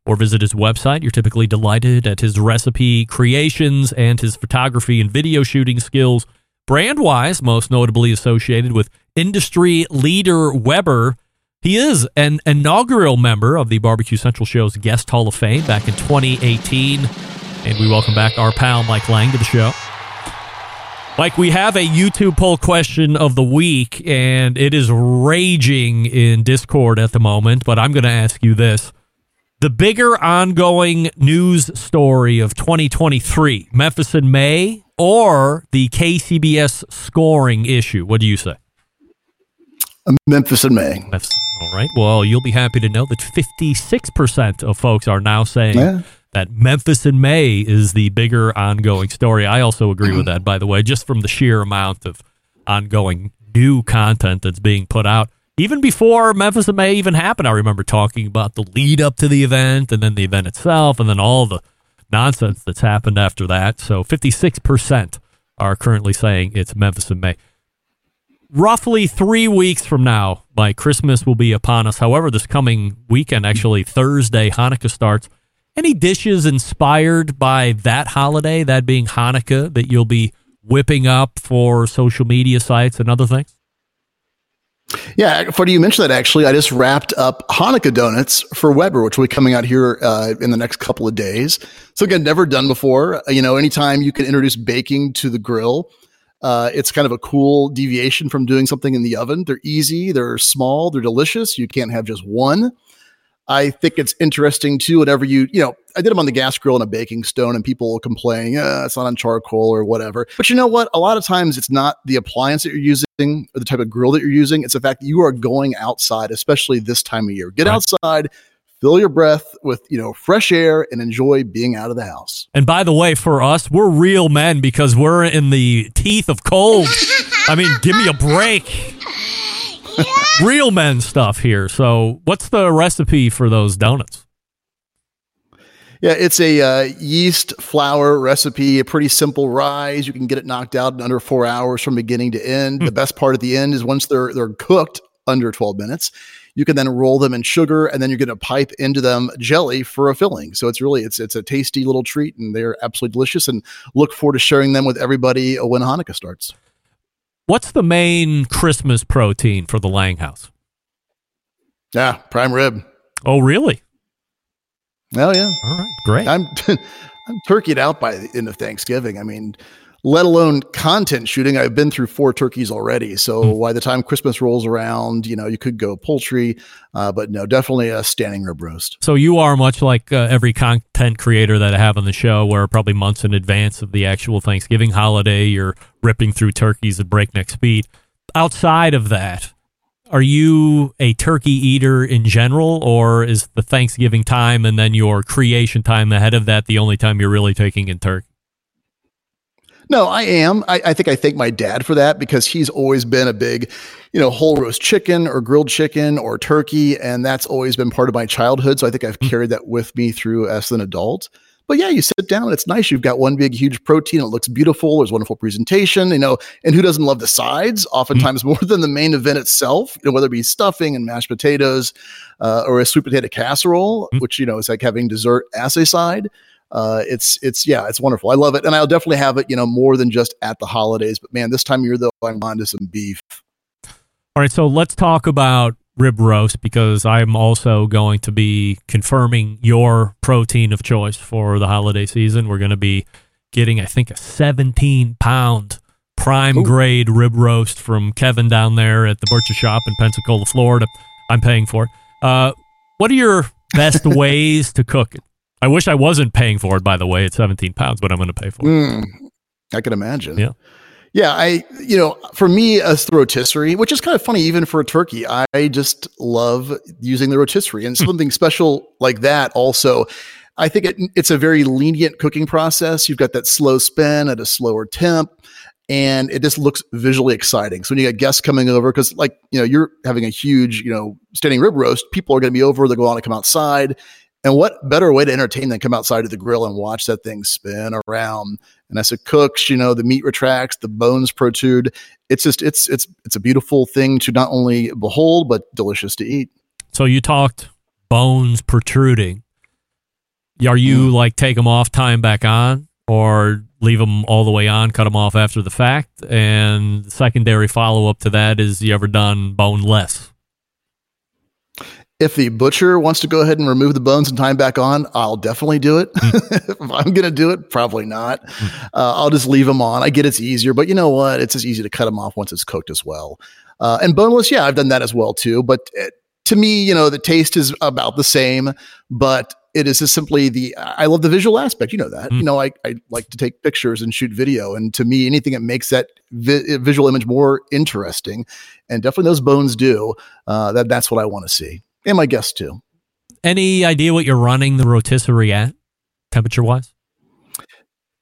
or visit his website, you're typically delighted at his recipe creations and his photography and video shooting skills. Brand wise, most notably associated with industry leader Weber. He is an inaugural member of the Barbecue Central Show's Guest Hall of Fame back in 2018. And we welcome back our pal Mike Lang to the show. Mike, we have a YouTube poll question of the week, and it is raging in Discord at the moment. But I'm going to ask you this the bigger ongoing news story of 2023, Memphis in May, or the KCBS scoring issue? What do you say? Memphis in May. Memphis. All right. Well, you'll be happy to know that 56% of folks are now saying Yeah. that Memphis in May is the bigger ongoing story. I also agree with that, by the way, just from the sheer amount of ongoing new content that's being put out. Even before Memphis in May even happened, I remember talking about the lead up to the event and then the event itself and then all the nonsense that's happened after that. So 56% are currently saying it's Memphis in May roughly three weeks from now, by Christmas will be upon us. However, this coming weekend, actually Thursday, Hanukkah starts. Any dishes inspired by that holiday, that being Hanukkah, that you'll be whipping up for social media sites and other things? Yeah, funny you mentioned that. Actually, I just wrapped up Hanukkah donuts for Weber, which will be coming out here uh, in the next couple of days. So again, never done before. You know, anytime you can introduce baking to the grill, uh, it's kind of a cool deviation from doing something in the oven. They're easy, they're small, they're delicious. You can't have just one. I think it's interesting too. Whenever you, you know, I did them on the gas grill and a baking stone, and people complain, uh, it's not on charcoal or whatever. But you know what? A lot of times it's not the appliance that you're using or the type of grill that you're using. It's the fact that you are going outside, especially this time of year. Get Right. outside, fill your breath with, you know, fresh air and enjoy being out of the house. And by the way, for us, we're real men because we're in the teeth of cold. I mean, give me a break. real men stuff here. So, what's the recipe for those donuts? Yeah, it's a uh, yeast flour recipe, a pretty simple rise. You can get it knocked out in under four hours from beginning to end. The best part at the end is once they're they're cooked under 12 minutes, you can then roll them in sugar and then you're going to pipe into them jelly for a filling. So it's really it's it's a tasty little treat and they're absolutely delicious and look forward to sharing them with everybody when Hanukkah starts. What's the main Christmas protein for the Lang House? Yeah, prime rib. Oh, really? Oh yeah. All right, great. I'm I'm turkeyed out by the end of Thanksgiving. I mean, let alone content shooting. I've been through four turkeys already. So by the time Christmas rolls around, you know, you could go poultry, uh, but no, definitely a standing rib roast. So you are much like uh, every content creator that I have on the show, where probably months in advance of the actual Thanksgiving holiday, you're ripping through turkeys at breakneck speed. Outside of that, are you a turkey eater in general, or is the Thanksgiving time and then your creation time ahead of that the only time you're really taking in turkey? No, I am. I, I think I thank my dad for that because he's always been a big, you know, whole roast chicken or grilled chicken or turkey. And that's always been part of my childhood. So I think I've mm-hmm. carried that with me through as an adult. But yeah, you sit down, it's nice. You've got one big, huge protein. It looks beautiful. There's wonderful presentation, you know. And who doesn't love the sides? Oftentimes mm-hmm. more than the main event itself. You know, whether it be stuffing and mashed potatoes, uh, or a sweet potato casserole, mm-hmm. which you know is like having dessert as a side. Uh, it's it's yeah, it's wonderful. I love it, and I'll definitely have it. You know, more than just at the holidays. But man, this time of year though, I'm on to some beef. All right, so let's talk about rib roast because I'm also going to be confirming your protein of choice for the holiday season. We're going to be getting, I think, a 17 pound prime Ooh. grade rib roast from Kevin down there at the butcher shop in Pensacola, Florida. I'm paying for it. Uh, what are your best ways to cook it? I wish I wasn't paying for it, by the way. It's 17 pounds, but I'm going to pay for it. Mm, I can imagine. Yeah. Yeah, I you know, for me as the rotisserie, which is kind of funny even for a turkey, I just love using the rotisserie and hmm. something special like that also. I think it, it's a very lenient cooking process. You've got that slow spin at a slower temp and it just looks visually exciting. So when you get guests coming over, because like you know you're having a huge you know standing rib roast, people are going to be over. They're going to come outside, and what better way to entertain than come outside of the grill and watch that thing spin around? And as it cooks, you know, the meat retracts, the bones protrude. It's just it's it's it's a beautiful thing to not only behold but delicious to eat. So you talked bones protruding. Are you mm. like take them off, tie them back on, or leave them all the way on, cut them off after the fact? And secondary follow up to that is: you ever done boneless? If the butcher wants to go ahead and remove the bones and tie them back on, I'll definitely do it. Mm. if I'm going to do it, probably not. Mm. Uh, I'll just leave them on. I get it's easier, but you know what? It's as easy to cut them off once it's cooked as well. Uh, and boneless, yeah, I've done that as well too. But it, to me, you know, the taste is about the same, but it is just simply the I love the visual aspect. You know that. Mm. You know, I, I like to take pictures and shoot video, and to me, anything that makes that vi- visual image more interesting, and definitely those bones do. Uh, that that's what I want to see and my guests too. Any idea what you're running the rotisserie at, temperature wise?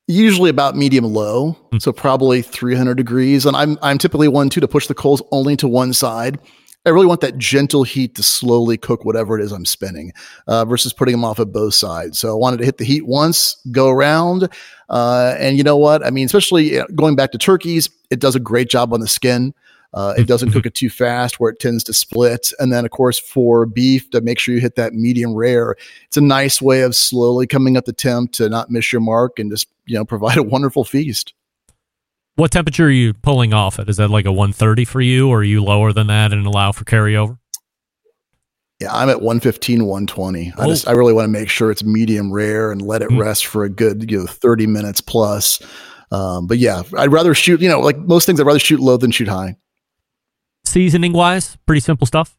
Usually about medium low, mm. so probably 300 degrees. And I'm I'm typically one too to push the coals only to one side. I really want that gentle heat to slowly cook whatever it is I'm spinning uh, versus putting them off at both sides. So I wanted to hit the heat once, go around. Uh, and you know what? I mean, especially going back to turkeys, it does a great job on the skin. Uh, it doesn't cook it too fast where it tends to split. And then, of course, for beef, to make sure you hit that medium rare, it's a nice way of slowly coming up the temp to not miss your mark and just, you know, provide a wonderful feast. What temperature are you pulling off at? Is that like a 130 for you, or are you lower than that and allow for carryover? Yeah, I'm at 115, 120. Oh. I just I really want to make sure it's medium rare and let it mm. rest for a good, you know, 30 minutes plus. Um, but yeah, I'd rather shoot, you know, like most things, I'd rather shoot low than shoot high seasoning wise? Pretty simple stuff.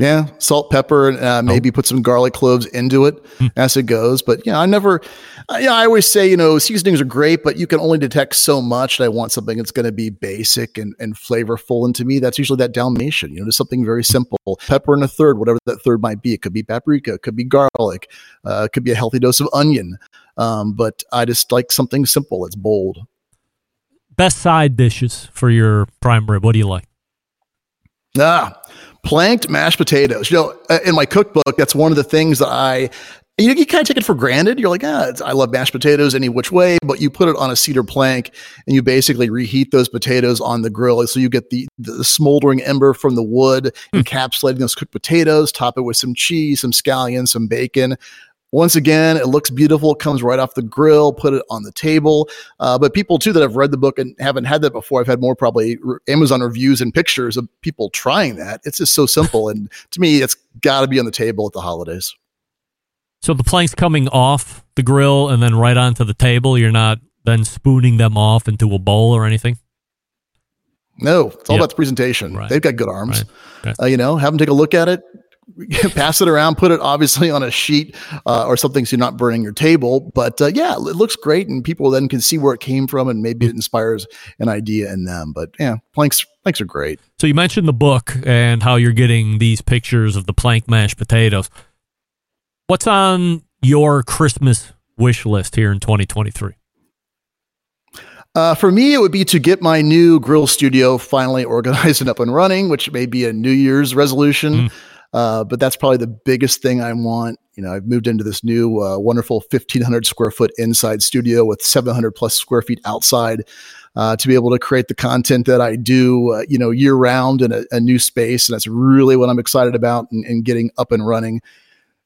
Yeah, salt, pepper, and uh, maybe oh. put some garlic cloves into it mm. as it goes. But yeah, I never. Uh, yeah, I always say you know seasonings are great, but you can only detect so much. I want something that's going to be basic and, and flavorful, and to me, that's usually that Dalmatian. You know, just something very simple. Pepper and a third, whatever that third might be. It could be paprika, it could be garlic, uh, it could be a healthy dose of onion. Um, but I just like something simple. It's bold best side dishes for your prime rib? What do you like? Ah, planked mashed potatoes. You know, uh, in my cookbook, that's one of the things that I you, you kind of take it for granted. You're like, ah, I love mashed potatoes any which way, but you put it on a cedar plank and you basically reheat those potatoes on the grill. So you get the, the smoldering ember from the wood, mm. encapsulating those cooked potatoes, top it with some cheese, some scallions, some bacon. Once again, it looks beautiful. It comes right off the grill. Put it on the table. Uh, but people too that have read the book and haven't had that before, I've had more probably Amazon reviews and pictures of people trying that. It's just so simple, and to me, it's got to be on the table at the holidays. So the planks coming off the grill and then right onto the table. You're not then spooning them off into a bowl or anything. No, it's all yep. about the presentation. Right. They've got good arms. Right. Okay. Uh, you know, have them take a look at it, pass it around, put it obviously on a sheet uh, or something so you're not burning your table. But uh, yeah, it looks great, and people then can see where it came from, and maybe it inspires an idea in them. But yeah, planks planks are great. So you mentioned the book and how you're getting these pictures of the plank mashed potatoes. What's on your Christmas wish list here in 2023? Uh, for me, it would be to get my new grill studio finally organized and up and running, which may be a New Year's resolution. Mm. Uh, but that's probably the biggest thing I want. You know, I've moved into this new uh, wonderful 1500 square foot inside studio with 700 plus square feet outside uh, to be able to create the content that I do, uh, you know, year round in a, a, new space. And that's really what I'm excited about and, and getting up and running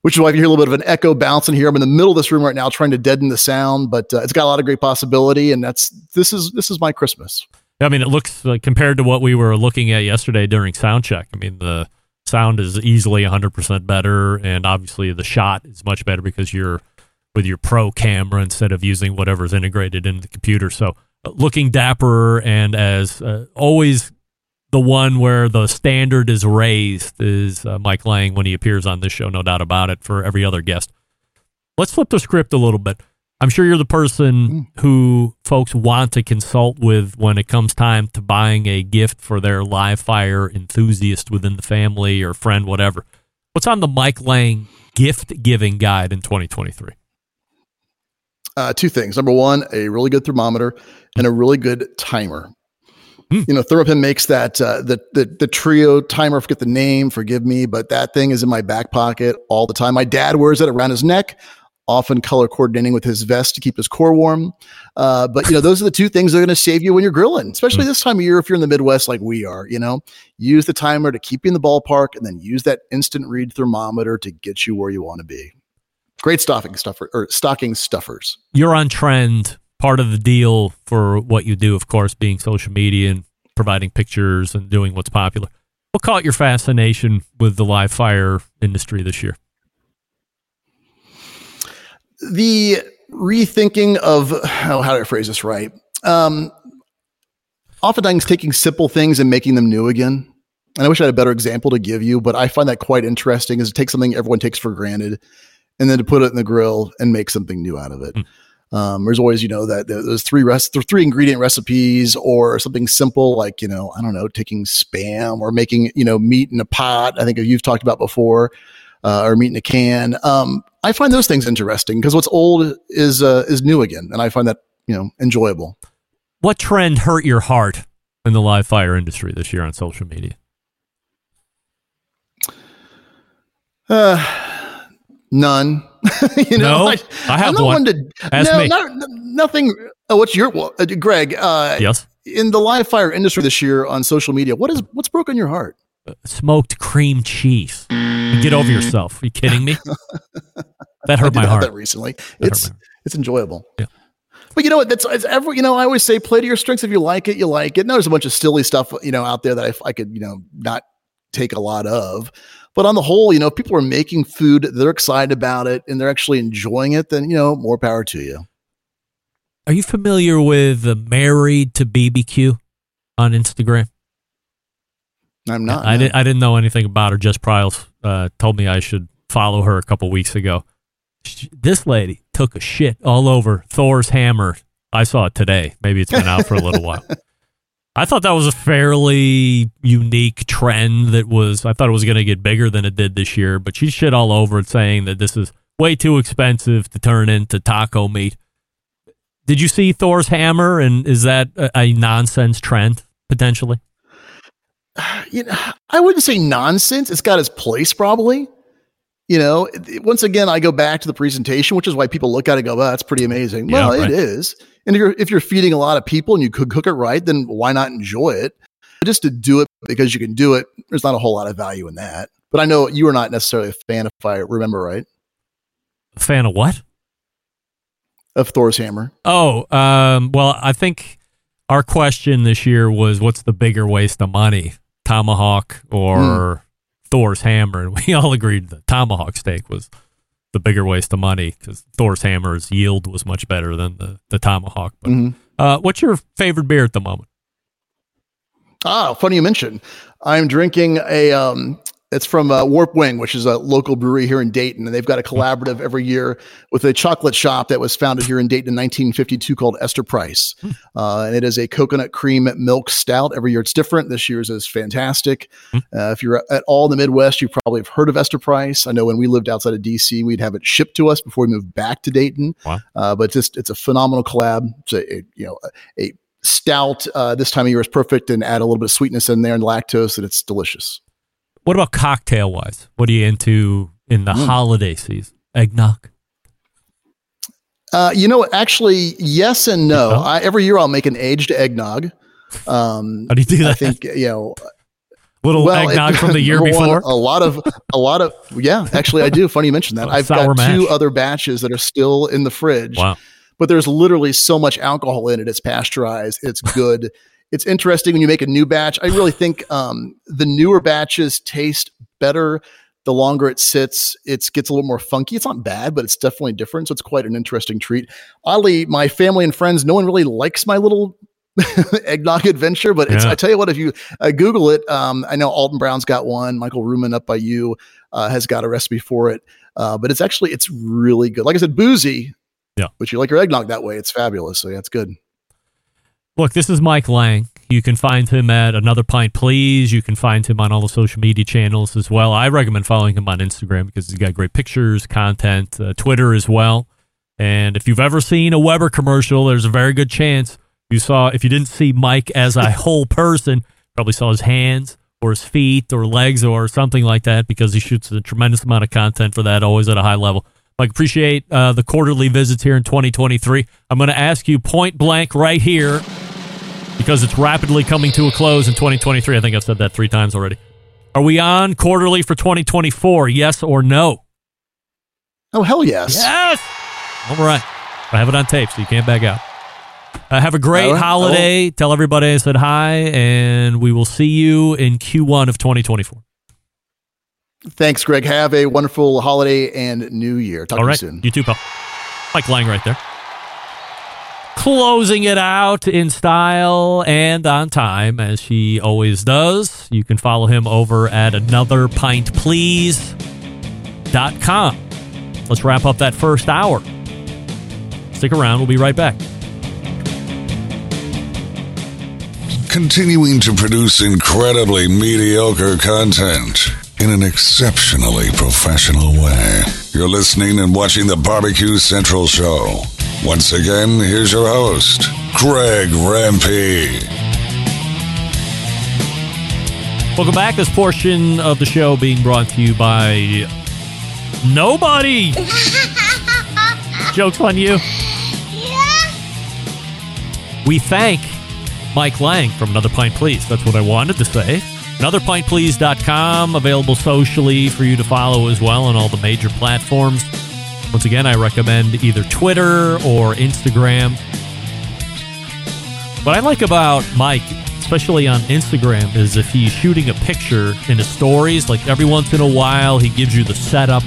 which is why you hear a little bit of an echo bouncing here. I'm in the middle of this room right now, trying to deaden the sound, but uh, it's got a lot of great possibility, and that's this is this is my Christmas. I mean, it looks like compared to what we were looking at yesterday during sound check. I mean, the sound is easily 100% better, and obviously the shot is much better because you're with your pro camera instead of using whatever's integrated into the computer. So, uh, looking dapper and as uh, always the one where the standard is raised is uh, Mike Lang when he appears on this show, no doubt about it, for every other guest. Let's flip the script a little bit. I'm sure you're the person hmm. who folks want to consult with when it comes time to buying a gift for their live fire enthusiast within the family or friend, whatever. What's on the Mike Lang gift giving guide in 2023? Uh, two things. Number one, a really good thermometer and a really good timer. Mm. You know, Thermapen makes that uh, the, the the trio timer. forget the name, forgive me, but that thing is in my back pocket all the time. My dad wears it around his neck, often color coordinating with his vest to keep his core warm. Uh, but you know, those are the two things that are going to save you when you're grilling, especially mm. this time of year. If you're in the Midwest like we are, you know, use the timer to keep you in the ballpark, and then use that instant read thermometer to get you where you want to be. Great stocking stuffer or stocking stuffers. You're on trend part of the deal for what you do, of course, being social media and providing pictures and doing what's popular. What caught your fascination with the live fire industry this year? The rethinking of how, how do I phrase this right? Um, oftentimes taking simple things and making them new again. And I wish I had a better example to give you, but I find that quite interesting is to take something everyone takes for granted and then to put it in the grill and make something new out of it. Mm. Um, there's always, you know, that those three rest, three ingredient recipes, or something simple like, you know, I don't know, taking spam or making, you know, meat in a pot. I think you've talked about before, uh, or meat in a can. Um, I find those things interesting because what's old is uh, is new again, and I find that you know enjoyable. What trend hurt your heart in the live fire industry this year on social media? Uh, none. you know, no, I, I have one. one to, Ask no, me. Not, nothing. Oh, what's your uh, Greg? Uh, yes. In the live fire industry this year on social media, what is what's broken your heart? Uh, smoked cream cheese. Get over yourself. Are you kidding me? That hurt my heart. That recently, that it's it's enjoyable. Yeah. But you know what? That's it's every. You know, I always say, play to your strengths. If you like it, you like it. there's a bunch of silly stuff, you know, out there that I, I could, you know, not take a lot of. But on the whole, you know, if people are making food, they're excited about it, and they're actually enjoying it, then you know, more power to you. Are you familiar with the Married to BBQ on Instagram? I'm not. I, no. didn't. I didn't know anything about her. Jess Pryles uh, told me I should follow her a couple weeks ago. She, this lady took a shit all over Thor's hammer. I saw it today. Maybe it's been out for a little while. I thought that was a fairly unique trend that was, I thought it was going to get bigger than it did this year, but she shit all over it saying that this is way too expensive to turn into taco meat. Did you see Thor's hammer and is that a, a nonsense trend potentially? You know, I wouldn't say nonsense. It's got its place probably. You know, once again, I go back to the presentation, which is why people look at it and go, well, that's pretty amazing. Yeah, well, right. it is. And if you're, if you're feeding a lot of people and you could cook it right, then why not enjoy it? Just to do it because you can do it, there's not a whole lot of value in that. But I know you are not necessarily a fan, if I remember right. A fan of what? Of Thor's hammer. Oh, um, well, I think our question this year was what's the bigger waste of money, tomahawk or mm. Thor's hammer? And we all agreed the tomahawk steak was the bigger waste of money because Thor's hammer's yield was much better than the, the tomahawk. But mm-hmm. uh, what's your favorite beer at the moment? Ah, funny you mention. I'm drinking a um, it's from uh, Warped Wing, which is a local brewery here in Dayton, and they've got a collaborative every year with a chocolate shop that was founded here in Dayton in 1952 called Esther Price, hmm. uh, and it is a coconut cream milk stout. Every year it's different. This year's is fantastic. Hmm. Uh, if you're at all in the Midwest, you probably have heard of Esther Price. I know when we lived outside of DC, we'd have it shipped to us before we moved back to Dayton. Wow. Uh, but just it's a phenomenal collab. It's a, a you know a, a stout uh, this time of year is perfect, and add a little bit of sweetness in there and lactose, and it's delicious. What about cocktail wise? What are you into in the mm. holiday season? eggnog? Uh, you know, actually, yes and no. Yeah. I, every year I'll make an aged eggnog. Um, How do you do that? I think you know. Little well, eggnog it- from the year number one, before. a lot of, a lot of, yeah. Actually, I do. Funny you mentioned that. Oh, I've got two other batches that are still in the fridge. Wow. but there's literally so much alcohol in it. It's pasteurized. It's good. It's interesting when you make a new batch. I really think um, the newer batches taste better. The longer it sits, it gets a little more funky. It's not bad, but it's definitely different. So it's quite an interesting treat. Oddly, my family and friends, no one really likes my little eggnog adventure. But it's, Yeah. I tell you what, if you uh, Google it, um, I know Alton Brown's got one. Michael Ruhlman up by you uh, has got a recipe for it. Uh, but it's actually it's really good. Like I said, boozy. Yeah. But you like your eggnog that way. It's fabulous. So yeah, it's good. Look, this is Mike Lang. You can find him at Another Pint Please. You can find him on all the social media channels as well. I recommend following him on Instagram because he's got great pictures, content, uh, Twitter as well. And if you've ever seen a Weber commercial, there's a very good chance you saw, if you didn't see Mike as a whole person, probably saw his hands or his feet or legs or something like that because he shoots a tremendous amount of content for that, always at a high level. Mike, appreciate uh, the quarterly visits here in 2023. I'm going to ask you point blank right here because it's rapidly coming to a close in 2023. I think I've said that three times already. Are we on quarterly for 2024? Yes or no? Oh hell yes. Yes. All right. I have it on tape, so you can't back out. Uh, have a great right. holiday. Tell everybody I said hi, and we will see you in Q1 of 2024. Thanks, Greg. Have a wonderful holiday and New Year. Talk All to right. you soon. You too, pal. Mike Lang right there. Closing it out in style and on time, as she always does. You can follow him over at anotherpintplease.com. Let's wrap up that first hour. Stick around. We'll be right back. continuing to produce incredibly mediocre content in an exceptionally professional way. You're listening and watching the Barbecue Central Show. Once again, here's your host, Greg Rempe. Welcome back. This portion of the show being brought to you by nobody. Joke's on you. We thank Mike Lang from Another Pint Please. That's what I wanted to say. AnotherPintPlease.com, available socially for you to follow as well on all the major platforms. Once again, I recommend either Twitter or Instagram. What I like about Mike, especially on Instagram, is if he's shooting a picture in his stories, like every once in a while, he gives you the setup.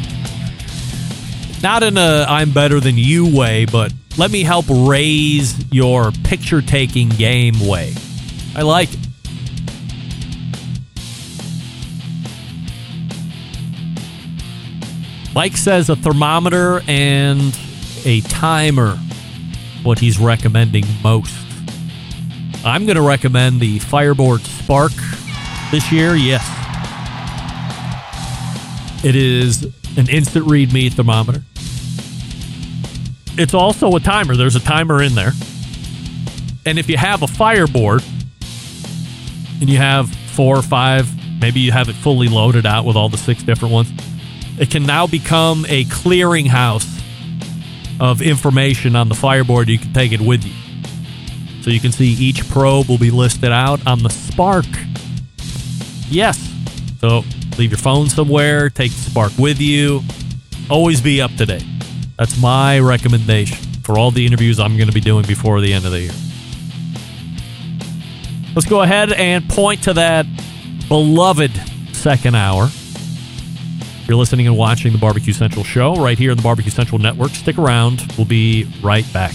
Not in a I'm better than you way, but let me help raise your picture taking game way. I like it. Mike says a thermometer and a timer, what he's recommending most. I'm going to recommend the Fireboard Spark this year. Yes. It is an instant read me thermometer. It's also a timer. There's a timer in there. And if you have a Fireboard and you have four or five, maybe you have it fully loaded out with all the six different ones, it can now become a clearinghouse of information on the Fireboard. You can take it with you. So you can see each probe will be listed out on the Spark. Yes. So leave your phone somewhere, take the Spark with you. Always be up to date. That's my recommendation for all the interviews I'm going to be doing before the end of the year. Let's go ahead and point to that beloved second hour. You're listening and watching the Barbecue Central show right here on the Barbecue Central Network. Stick around. We'll be right back.